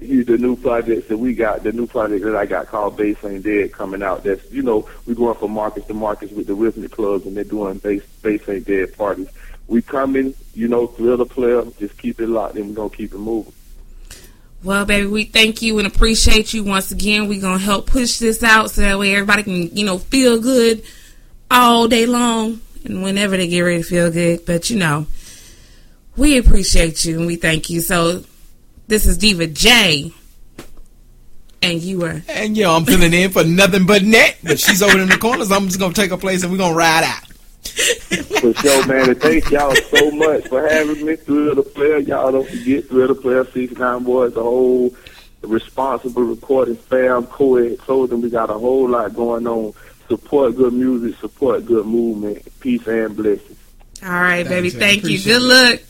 you- the new projects that we got, the new project that I got called Bass Ain't Dead coming out. That's you know we're going from markets to markets with the rhythmic clubs, and they're doing bass Bass Ain't Dead parties. We coming, you know, Thrill Da Playa. Just keep it locked, and we're gonna keep it moving. Well, baby, we thank you and appreciate you once again. We're going to help push this out so that way everybody can, you know, feel good all day long and whenever they get ready to feel good. But, you know, we appreciate you and we thank you. So, this is Diva J. And you were. And yo, I'm filling in for nothing but net, but she's over in the corners. I'm just gonna take her place and we're gonna ride out. For sure, man. And thank y'all so much for having me. Thrill Da Playa. Y'all don't forget Thrill Da Playa. Six Nine Boys, the whole responsible recording fam, co-ed clothing. We got a whole lot going on. Support good music. Support good movement. Peace and blessings. All right, baby. Thanks, I Thank you. Good luck.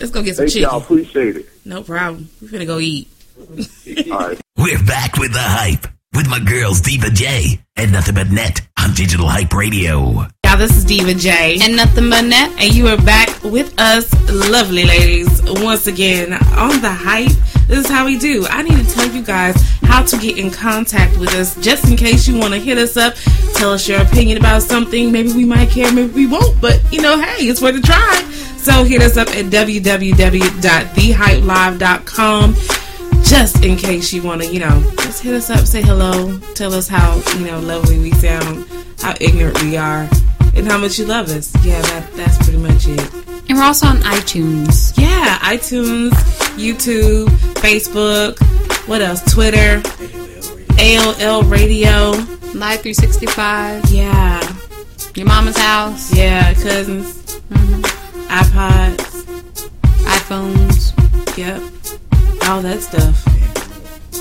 Let's go get some Thank chicken. y'all. Appreciate it. No problem. We're gonna go eat. All right. We're back with the hype with my girls Diva J and Nothing But Net on Digital Hype Radio. Y'all, this is Diva J. And nothing but net. And you are back with us, lovely ladies, once again on the hype. This is how we do. I need to tell you guys how to get in contact with us just in case you want to hit us up, tell us your opinion about something. Maybe we might care, maybe we won't, but you know, hey, it's worth a try. So hit us up at www.thehypelive.com just in case you want to, you know, just hit us up, say hello, tell us how, you know, lovely we sound how ignorant we are and how much you love us. Yeah, that that's pretty much it. And we're also on iTunes. Yeah, iTunes, YouTube, Facebook, what else? Twitter, AOL Radio, Live 365. Yeah. Your mama's house. Yeah, cousins, mm-hmm. iPods, iPhones. Yep. All that stuff.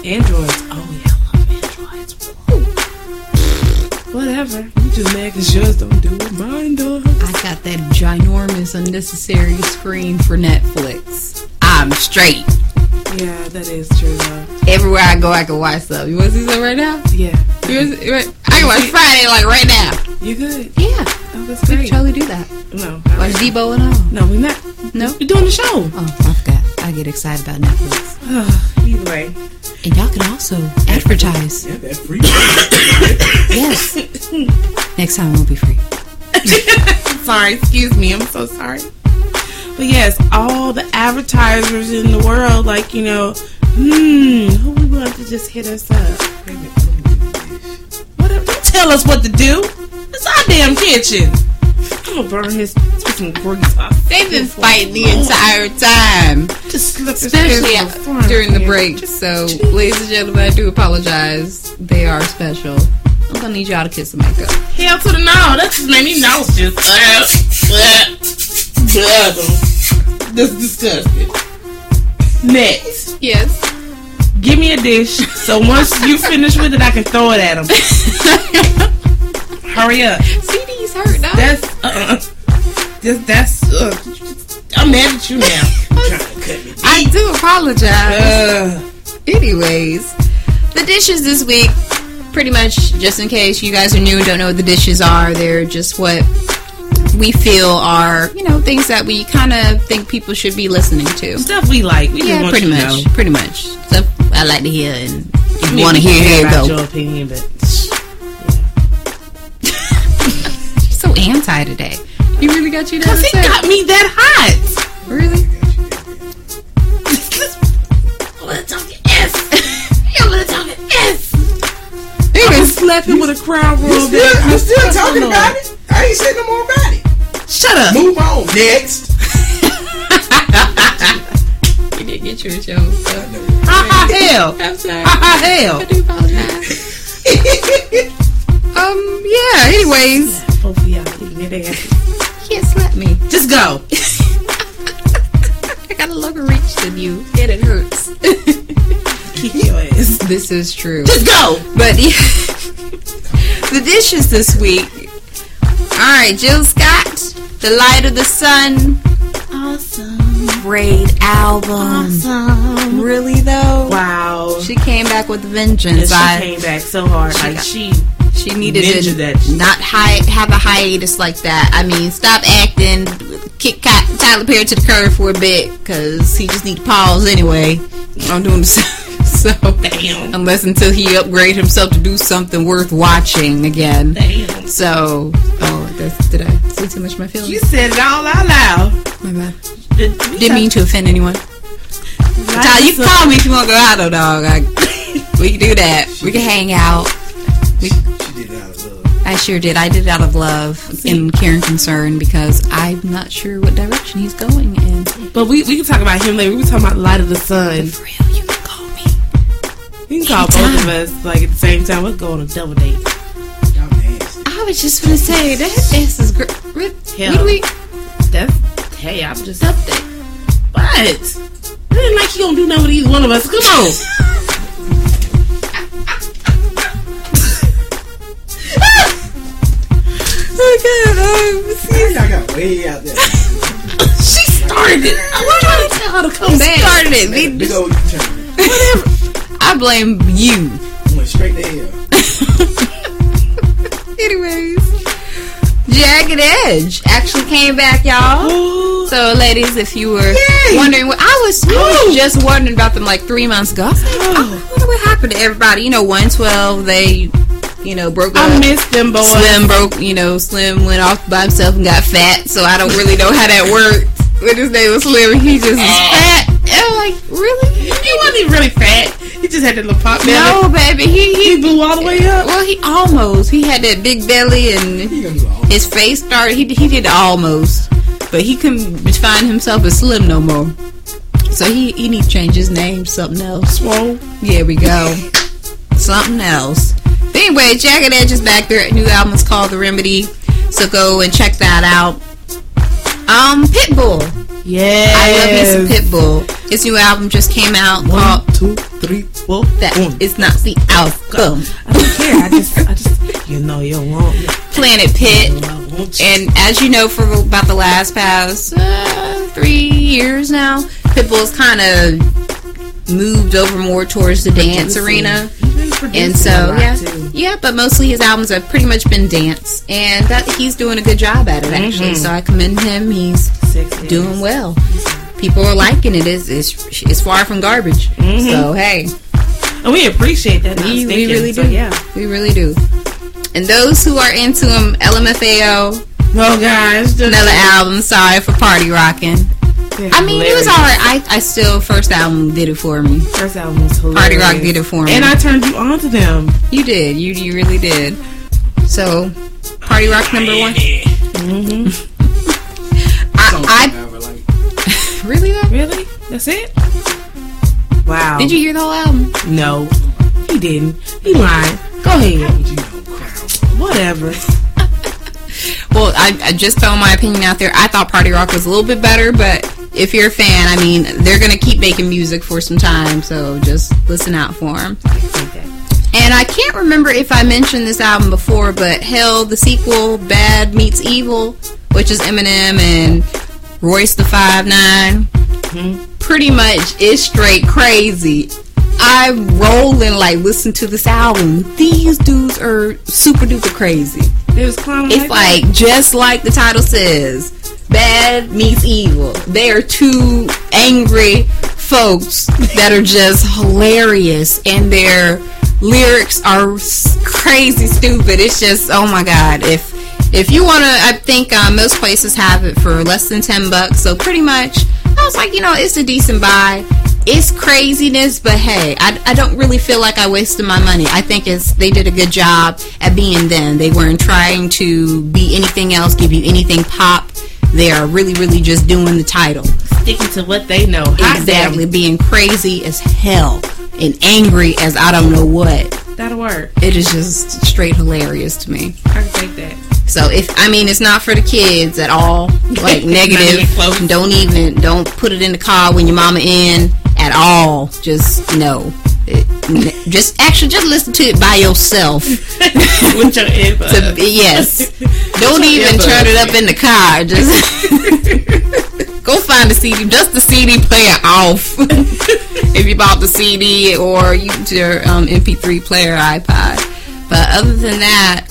Androids. Oh yeah, I love Androids. Woo. Whatever. You just mad because yours don't do what mine does. I got that ginormous unnecessary screen for Netflix. I'm straight. Yeah, that is true though. Everywhere I go, I can watch stuff. You want to see something right now? Yeah. You wanna see- right- Friday like right now. You good? Yeah. Oh, that's We can great. totally do that. No. Watch Debo and all. No, we're not. No? We're doing the show. Oh, I forgot. I get excited about Netflix. Either way. And y'all can also advertise. Yeah, that's free. Yes. Next time won't be free. sorry, excuse me. I'm so sorry. But yes, all the advertisers in the world, like, you know, hmm, who we want to just hit us up? What, don't tell us what to do. It's our damn kitchen. I'm gonna burn his with some grease off. They've been fighting the entire time. Just Especially fingers the during the break. So, ladies and gentlemen, I do apologize. They are special. I'm gonna need y'all to kiss the mic up. Hell to the no. That just made me nauseous. That's disgusting. Next. Yes. Give me a dish. So once you finish with it, I can throw it at him. Hurry up. CD's hurt, dog. That's uh, just that's. Uh, I'm mad at you now. I do apologize. Uh, Anyways, the dishes this week, pretty much just in case you guys are new and don't know what the dishes are, they're just what we feel are, you know, things that we kind of think people should be listening to. stuff we like. We Yeah, want pretty much. know. Pretty much. Stuff I like to hear and if you want to hear, here you about go. Your opinion, but so anti today. You really got you that cause he got me that hot. Really? Let's talk S. Yo, let's talk S. He I was slap him with a crown You roll. still, you still talking about it? I ain't saying no more about it. Shut up. Move on. Next. He did get you a show. So. Ha ha hell. I'm sorry. Ha ha hell. I do apologize. um, yeah, anyways. Both of y'all eating it ass. Can't slap me. Just go. I got a longer reach than you, and it hurts. Kick your ass. this is true. Just go. But yeah, the dishes this week. All right, Jill Scott, "The Light of the Sun." Awesome. Great album. Awesome. Really though, Wow. she came back with vengeance. And she I- came back so hard. She Like got- she She needed to that- not hi- have a hiatus like that. I mean, stop acting, kick Tyler Perry to the curb for a bit, because he just need to pause anyway. I'm doing the so Damn. unless until he upgrade himself to do something worth watching again. Damn. So, oh, that's, did I too much my feelings? You said it all out loud. My bad. Did, Didn't mean to offend anyone. Tyler, you can call me if you want to go out, though, dog. I, we can do that. We can hang out. We, She did it out of love. I sure did. I did it out of love and care and concern because I'm not sure what direction he's going in. But we, we can talk about him later. We were talking about Light of the Sun. For real, you can call me. You can call both of us like at the same time. Let's go on a double date. Y'all nasty. I was just gonna say that this is great. Hell. What we? That's hey, I'm just up there. But it ain't like you gonna do nothing with either one of us. Come on. Okay, Y'all got way out there. she started it. I was trying to tell her to come um, back. started it. We- Big old turn. Whatever. I blame you. Went straight to hell. Anyways, Jagged Edge actually came back, y'all. So, ladies, if you were wondering, what I was, I was just wondering about them like three months ago. I was like, wonder what happened to everybody. You know, 112, they, you know, broke up. I missed them boys. Slim broke, you know, Slim went off by himself and got fat. So I don't really know how that worked. When his name was Slim, he just was fat. And I'm like, really? He wasn't even really fat. He just had that little pop belly. No, baby, he he, He blew all the way up. Well, he almost. He had that big belly and his face started. He he did almost, but he couldn't find himself as slim no more. So he he need to change his name something else. Swole. There we go. Something else. But anyway, Jagged Edge is back. Their new album is called The Remedy. So go and check that out. Um, Pitbull. Yeah. I love me some Pitbull. His new album just came out called Two, three, four. That Is Not the album. I don't care. I just, I just, you know, you want. Planet Pit. And as you know, for about the last past uh, three years now, Pitbull's kind of moved over more towards the dance arena. And so, yeah, yeah, but mostly his albums have pretty much been dance, and that he's doing a good job at it actually. Mhm. So I commend him. He's doing well. People are liking it. It's it's, it's far from garbage. Mhm. So hey, And we appreciate that. we, we stinking, really so, do. yeah. we really do. And those who are into him, LMFAO. Oh, guys, another album. Sorry for party rocking. I mean, it was alright. I, I still first album did it for me. First album was hilarious. Party Rock did it for me. And I turned you on to them. You did. You you really did. So, Party Rock number one. Mm-hmm. That's it? Wow. Did you hear the whole album? No, he didn't. He lied. Go ahead. Whatever. Well, I, I just throw my opinion out there. I thought Party Rock was a little bit better, but if you're a fan, I mean, they're gonna keep making music for some time, so just listen out for them. And I can't remember if I mentioned this album before, but Hell, the sequel, Bad Meets Evil, which is Eminem and Royce da Five nine, pretty much is straight crazy. I'm rolling like listen to this album. These dudes are super duper crazy. It was It's like like just like the title says, bad meets evil. They are two angry folks that are just hilarious, and their lyrics are crazy stupid. It's just oh my god. If if you want to, I think uh, most places have it for less than ten bucks. So pretty much, I was like, you know, it's a decent buy. It's craziness, but hey, I, I don't really feel like I wasted my money. I think it's they did a good job at being them. They weren't trying to be anything else, give you anything pop. They are really, really just doing the title. Sticking to what they know. Hot Exactly, being crazy as hell and angry as I don't know what. That'll work. It is just straight hilarious to me. I can take that. So if I mean it's not for the kids at all, like negative. don't even don't put it in the car when your mama in at all. Just no. It- just actually just listen to it by yourself. With your earbuds. Yes. Don't even earbuds. turn it up in the car. Just go find the CD. Just the CD player off. if you bought the CD or use your um, MP3 player iPod. But other than that,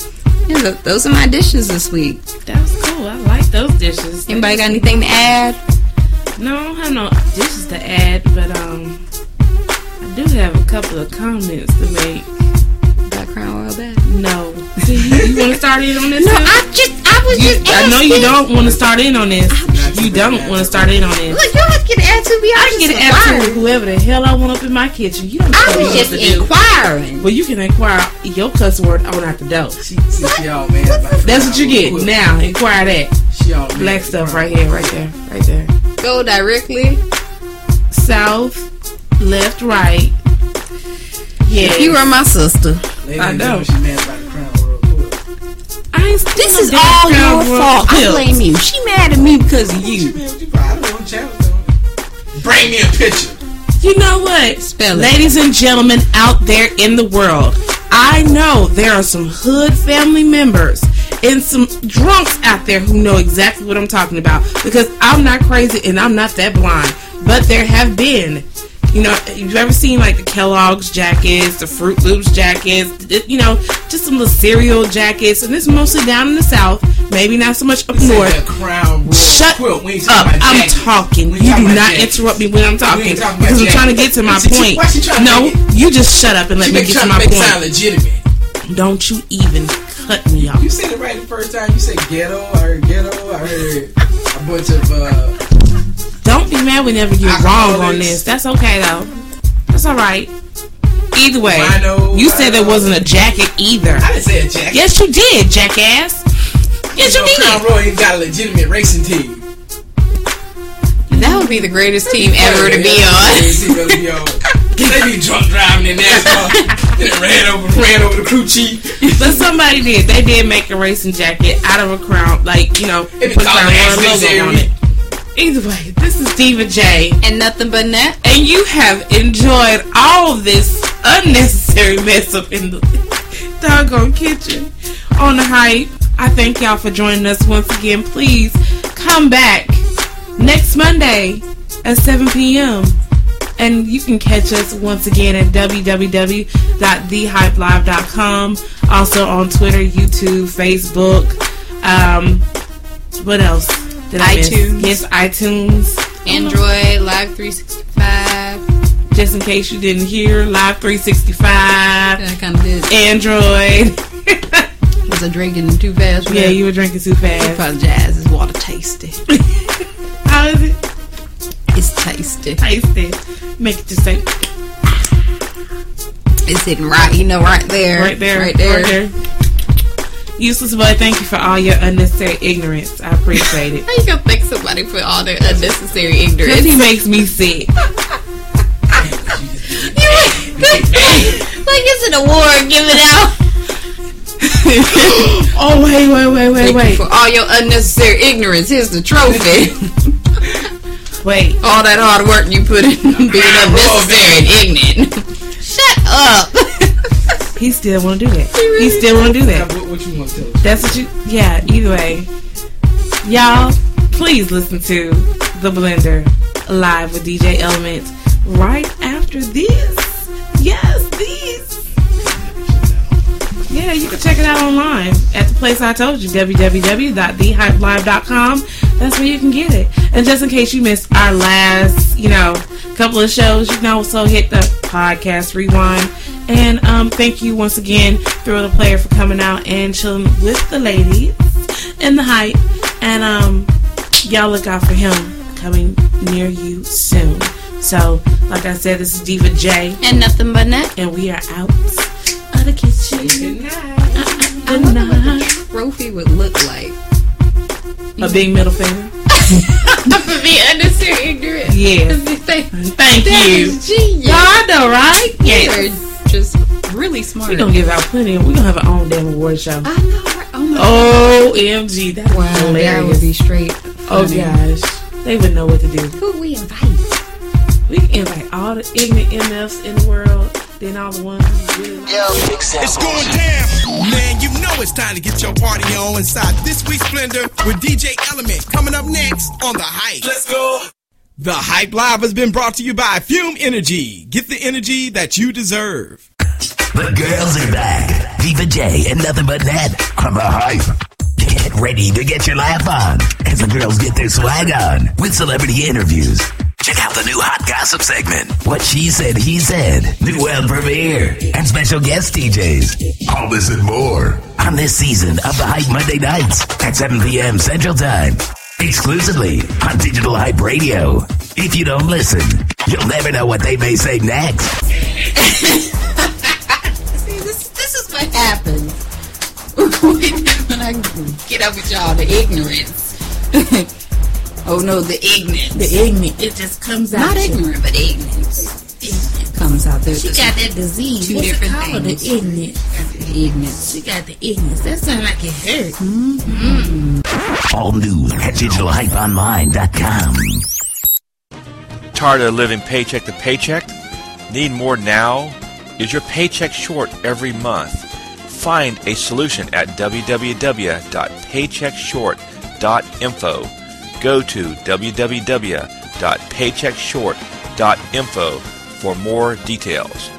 yeah, those are my dishes this week. That was cool. I like those dishes. Anybody got anything to add? No, I don't have no dishes to add, but um, I do have a couple of comments to make. Background Royal Bad. No. See, you, you want to start in on this? No, too? I just I was You- just I know you don't want to start in on this. You don't want to start in on this. Look, you don't have to get an attitude. Be out. I can get an attitude with whoever the hell I want up in my kitchen. You don't I tell me was what just to do. inquiring. Well, you can inquire your cuss word on out the door. y'all, man. That's what you get now. Inquire that. She all Black stuff right here, right there, right there. Go directly. South, left, right. Yeah. You are my sister. I know. She mad about the crown world tour. I ain't This is all your Royal fault. I blame you. She mad at me because of you. I don't know. Challenge though. Bring me a picture. You know what? Spell it. Ladies and gentlemen out there in the world, I know there are some hood family members and some drunks out there who know exactly what I'm talking about because I'm not crazy and I'm not that blind. But there have been, you know, you've ever seen like the Kellogg's jackets, the Fruit Loops jackets, you know, just some little cereal jackets, and it's mostly down in the South, maybe not so much up north. crown Shut quilt. Up! I'm talking. You do not interrupt me when I'm talking talking because I'm trying to get to my point. No, you just shut up and let She me get to my to make it sound point. legitimate. Don't you even cut me off. You said it right the first time. You said ghetto. I heard ghetto. I heard a bunch of. uh Don't be mad whenever you're wrong on this. That's okay though. That's all right. Either way, Rhino, you said there wasn't a jacket either. I didn't say a jacket. Yes, you did, jackass. Yes, you know, Crown did. Royal got a legitimate racing team. That would be the greatest team ever to be on. they be drunk driving in NASCAR. and ran over, ran over the crew chief. But somebody did. They did make a racing jacket out of a crown, like you know, put was all Crown logo on it. Either way, this is Diva J, and nothing but net. and you have enjoyed all this unnecessary mess up in the doggone kitchen on the hype. I thank y'all for joining us once again. Please come back next Monday at 7 p.m. And you can catch us once again at www.thehypelive.com. Also on Twitter, YouTube, Facebook. Um, what else? Did I iTunes. Yes, iTunes. Android Live 365. Just in case you didn't hear, Live 365. That kind of did. Android. Was I drinking too fast? Yeah, you were drinking too fast. Apologize. It's water tasty. How is it? It's tasty. Tasty. Make it just say It's sitting right, you know, right there. right there. Right there. Right there. Useless boy, thank you for all your unnecessary ignorance. I appreciate it. How you gonna thank somebody for all their unnecessary Because ignorance? he makes me sick. like it's an award given out. oh wait, wait, wait, wait, Thank you wait. for all your unnecessary ignorance. Here's the trophy. Wait. all that hard work you put in being unnecessary and ignorant. Shut up. He still want to do that. He still want to do that. What, what you want to tell? That's what you. Yeah. Either way, y'all, please listen to the Blender live with DJ Element right after this. Yes, these. Yeah, you can check it out online at the place I told you, www.thehypelive.com. That's where you can get it. And just in case you missed our last, you know, couple of shows, you can also hit the podcast rewind. And um, thank you once again, Thrill Da Playa, for coming out and chilling with the ladies in the hype. And um, y'all look out for him coming near you soon. So, like I said, this is Diva J. And nothing but that. And we are out of the kitchen. I wonder what the trophy would look like. A big middle finger. For being unnecessary ignorant. Yeah. Thank, Thank that you. is genius. Y'all I know, right? You're Yes. Just really smart. We're gonna give out plenty. We're gonna have our own damn award show. I know. Right? Oh my OMG, that's Wow, that hilarious. would be straight. oh funny. gosh, they would know what to do. Who we invite? We can invite all the ignorant MFs in the world, then all the ones who really. It's going down. Man, you know it's time to get your party on inside this week's Splendor with DJ Element coming up next on The Hype. Let's go. The Hype Live has been brought to you by Fume Energy. Get the energy that you deserve. The girls are back. Diva J and nothing but Ned on the hype. Get ready to get your laugh on as the girls get their swag on with celebrity interviews. Check out the new hot gossip segment. What she said, he said. New world premiere and special guest DJs. All this and more on this season of the Hype Monday nights at 7 p.m. Central Time. Exclusively on Digital Hype Radio. If you don't listen, you'll never know what they may say next. See, this, this is what happens when I get up with y'all, the ignorance. oh no, the ignorance. The ignorant, it just comes out. Not you. ignorant, but ignorance. Ignorant comes out there. She got that disease. Two What's it called? things. The ignorant. The ignorance. She got the ignorance. That sounds like it hurt. Mm-hmm. All new at digitalhypeonline.com. Tired of living paycheck to paycheck? Need more now? Is your paycheck short every month? Find a solution at www.paycheckshort.info. Go to www.paycheckshort.info for more details.